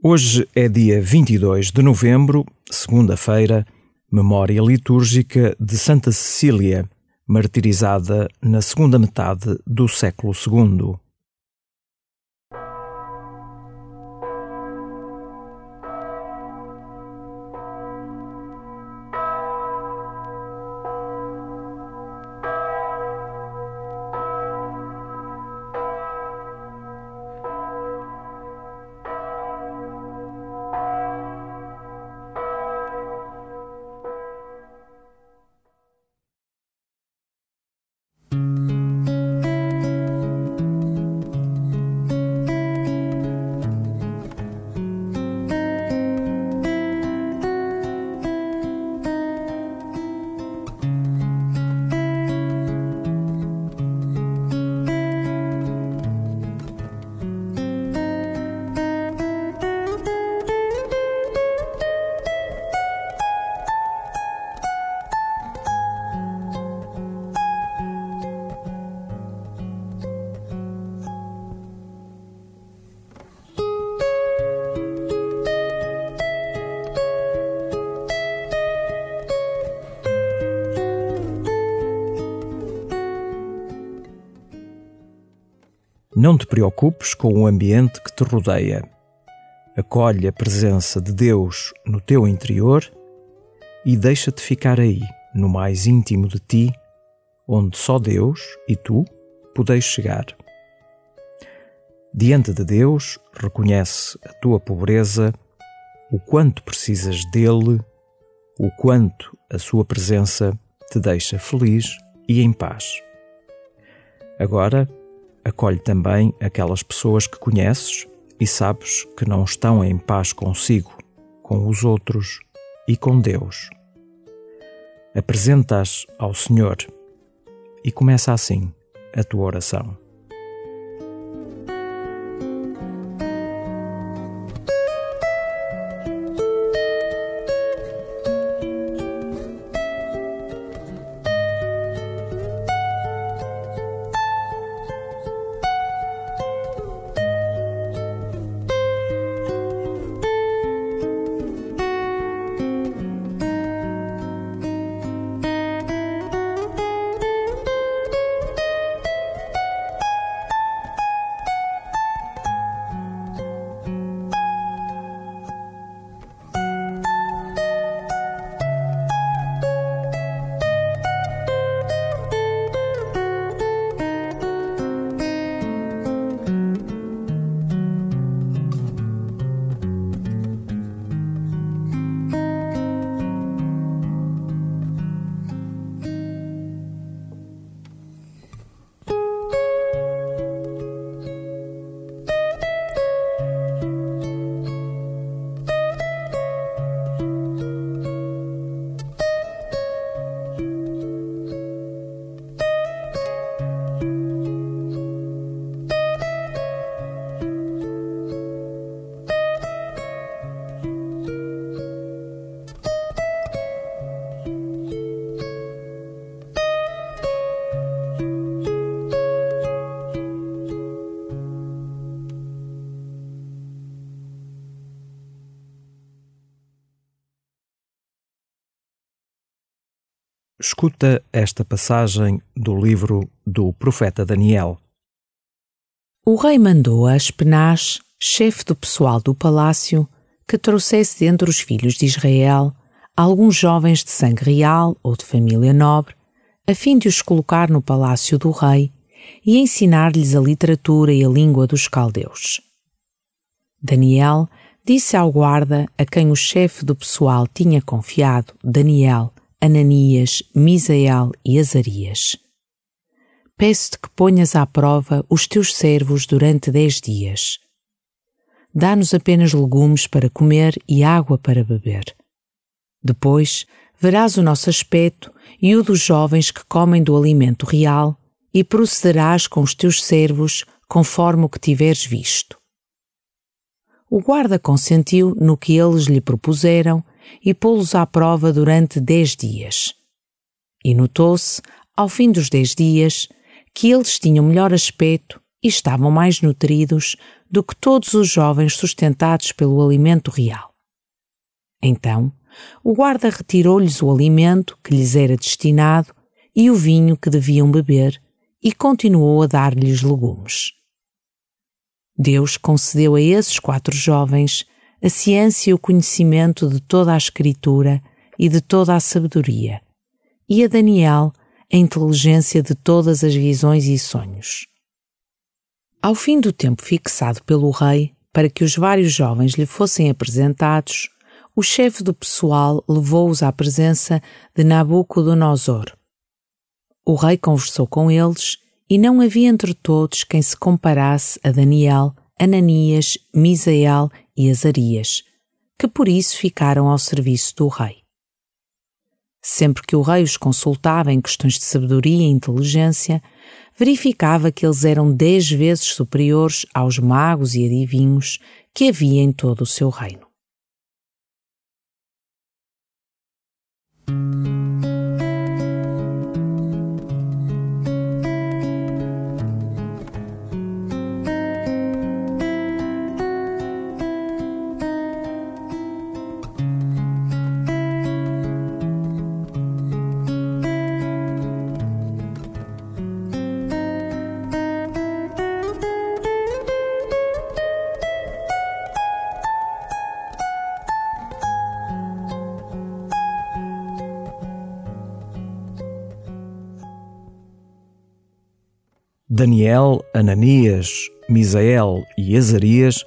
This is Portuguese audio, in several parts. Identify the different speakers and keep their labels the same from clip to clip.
Speaker 1: Hoje é dia 22 de novembro, segunda-feira, memória litúrgica de Santa Cecília, martirizada na segunda metade do século II. Não te preocupes com o ambiente que te rodeia. Acolhe a presença de Deus no teu interior e deixa-te ficar aí, no mais íntimo de ti, onde só Deus e tu podeis chegar. Diante de Deus, reconhece a tua pobreza, o quanto precisas dele, o quanto a sua presença te deixa feliz e em paz. Agora, acolhe também aquelas pessoas que conheces e sabes que não estão em paz consigo, com os outros e com Deus. Apresentas ao Senhor e começa assim a tua oração. Escuta esta passagem do livro do profeta Daniel.
Speaker 2: O rei mandou a Aspenaz, chefe do pessoal do palácio, que trouxesse dentre os filhos de Israel alguns jovens de sangue real ou de família nobre, a fim de os colocar no palácio do rei e ensinar-lhes a literatura e a língua dos caldeus. Daniel disse ao guarda a quem o chefe do pessoal tinha confiado, Daniel, Ananias, Misael e Azarias. Peço-te que ponhas à prova os teus servos durante dez dias. Dá-nos apenas legumes para comer e água para beber. Depois verás o nosso aspecto e o dos jovens que comem do alimento real, e procederás com os teus servos conforme o que tiveres visto. O guarda consentiu no que eles lhe propuseram e pô-los à prova durante dez dias. E notou-se, ao fim dos dez dias, que eles tinham melhor aspecto e estavam mais nutridos do que todos os jovens sustentados pelo alimento real. Então, o guarda retirou-lhes o alimento que lhes era destinado e o vinho que deviam beber e continuou a dar-lhes legumes. Deus concedeu a esses quatro jovens a ciência e o conhecimento de toda a Escritura e de toda a sabedoria, e a Daniel a inteligência de todas as visões e sonhos. Ao fim do tempo fixado pelo rei para que os vários jovens lhe fossem apresentados, o chefe do pessoal levou-os à presença de Nabucodonosor. O rei conversou com eles e não havia entre todos quem se comparasse a Daniel, Ananias, Misael e Azarias, que por isso ficaram ao serviço do rei. Sempre que o rei os consultava em questões de sabedoria e inteligência, verificava que eles eram dez vezes superiores aos magos e adivinhos que havia em todo o seu reino.
Speaker 1: Daniel, Ananias, Misael e Azarias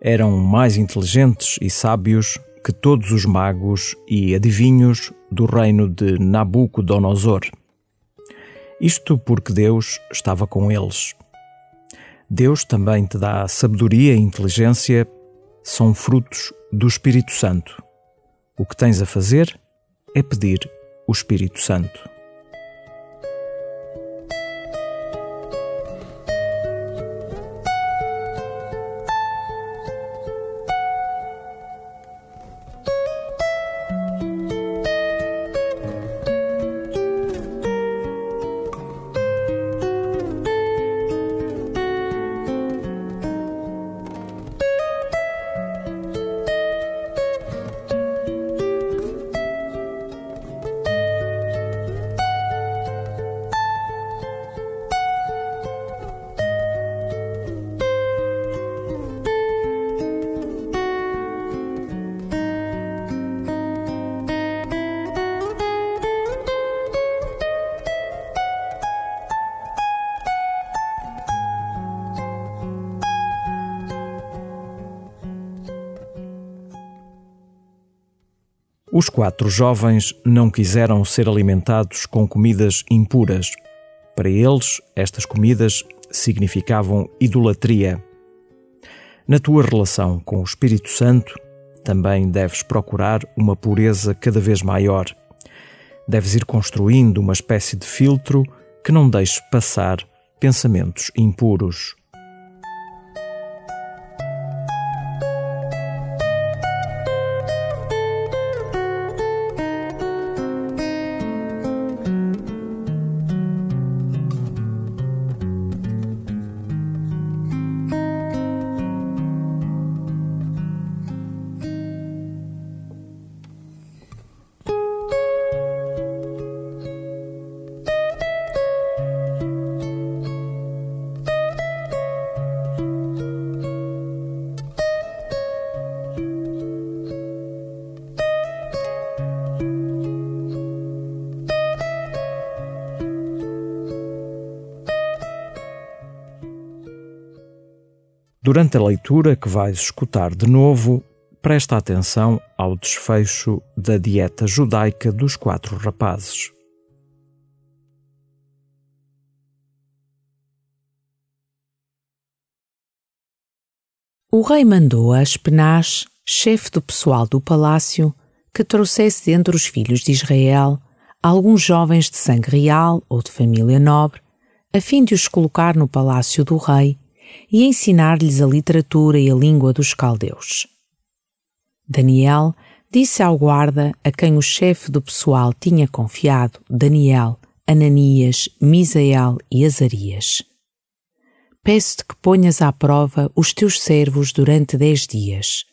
Speaker 1: eram mais inteligentes e sábios que todos os magos e adivinhos do reino de Nabucodonosor. Isto porque Deus estava com eles. Deus também te dá sabedoria e inteligência, são frutos do Espírito Santo. O que tens a fazer é pedir o Espírito Santo. Os quatro jovens não quiseram ser alimentados com comidas impuras. Para eles, estas comidas significavam idolatria. Na tua relação com o Espírito Santo, também deves procurar uma pureza cada vez maior. Deves ir construindo uma espécie de filtro que não deixe passar pensamentos impuros. Durante a leitura que vais escutar de novo, presta atenção ao desfecho da dieta judaica dos quatro rapazes.
Speaker 2: O rei mandou a Aspenaz, chefe do pessoal do palácio, que trouxesse dentre os filhos de Israel alguns jovens de sangue real ou de família nobre, a fim de os colocar no palácio do rei e ensinar-lhes a literatura e a língua dos caldeus. Daniel disse ao guarda a quem o chefe do pessoal tinha confiado Daniel, Ananias, Misael e Azarias: peço-te que ponhas à prova os teus servos durante dez dias.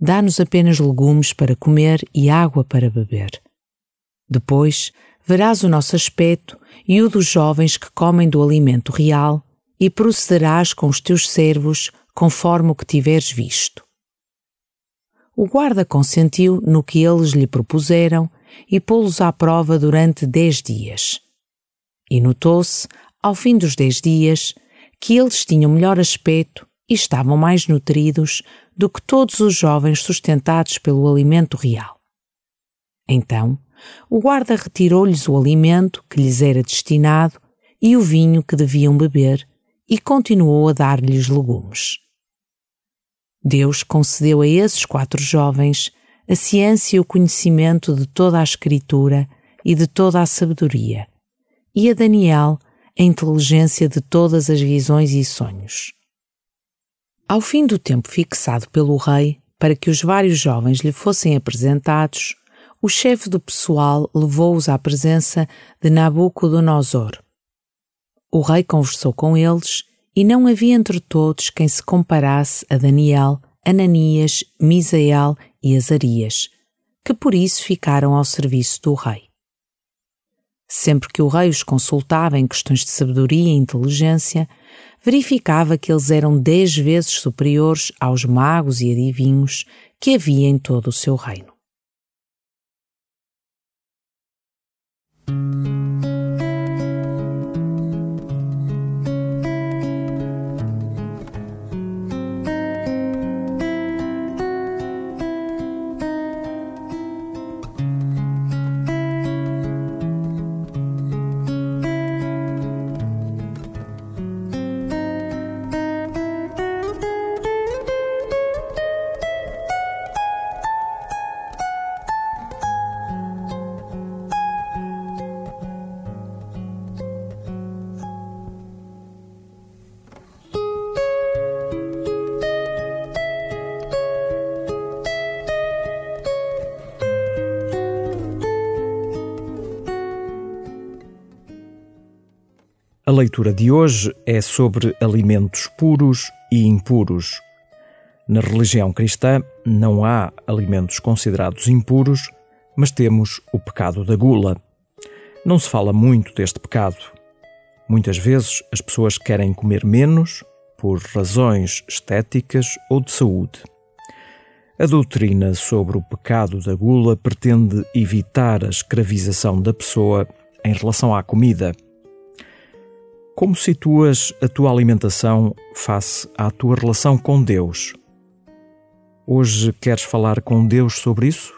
Speaker 2: Dá-nos apenas legumes para comer e água para beber. Depois verás o nosso aspecto e o dos jovens que comem do alimento real, e procederás com os teus servos conforme o que tiveres visto. O guarda consentiu no que eles lhe propuseram e pô-los à prova durante dez dias. E notou-se, ao fim dos dez dias, que eles tinham melhor aspecto e estavam mais nutridos do que todos os jovens sustentados pelo alimento real. Então, o guarda retirou-lhes o alimento que lhes era destinado e o vinho que deviam beber e continuou a dar-lhes legumes. Deus concedeu a esses quatro jovens a ciência e o conhecimento de toda a Escritura e de toda a sabedoria, e a Daniel a inteligência de todas as visões e sonhos. Ao fim do tempo fixado pelo rei para que os vários jovens lhe fossem apresentados, o chefe do pessoal levou-os à presença de Nabucodonosor. O rei conversou com eles e não havia entre todos quem se comparasse a Daniel, Ananias, Misael e Azarias, que por isso ficaram ao serviço do rei. Sempre que o rei os consultava em questões de sabedoria e inteligência, verificava que eles eram dez vezes superiores aos magos e adivinhos que havia em todo o seu reino.
Speaker 1: A leitura de hoje é sobre alimentos puros e impuros. Na religião cristã não há alimentos considerados impuros, mas temos o pecado da gula. Não se fala muito deste pecado. Muitas vezes as pessoas querem comer menos por razões estéticas ou de saúde. A doutrina sobre o pecado da gula pretende evitar a escravização da pessoa em relação à comida como situas a tua alimentação face à tua relação com Deus? Hoje queres falar com Deus sobre isso?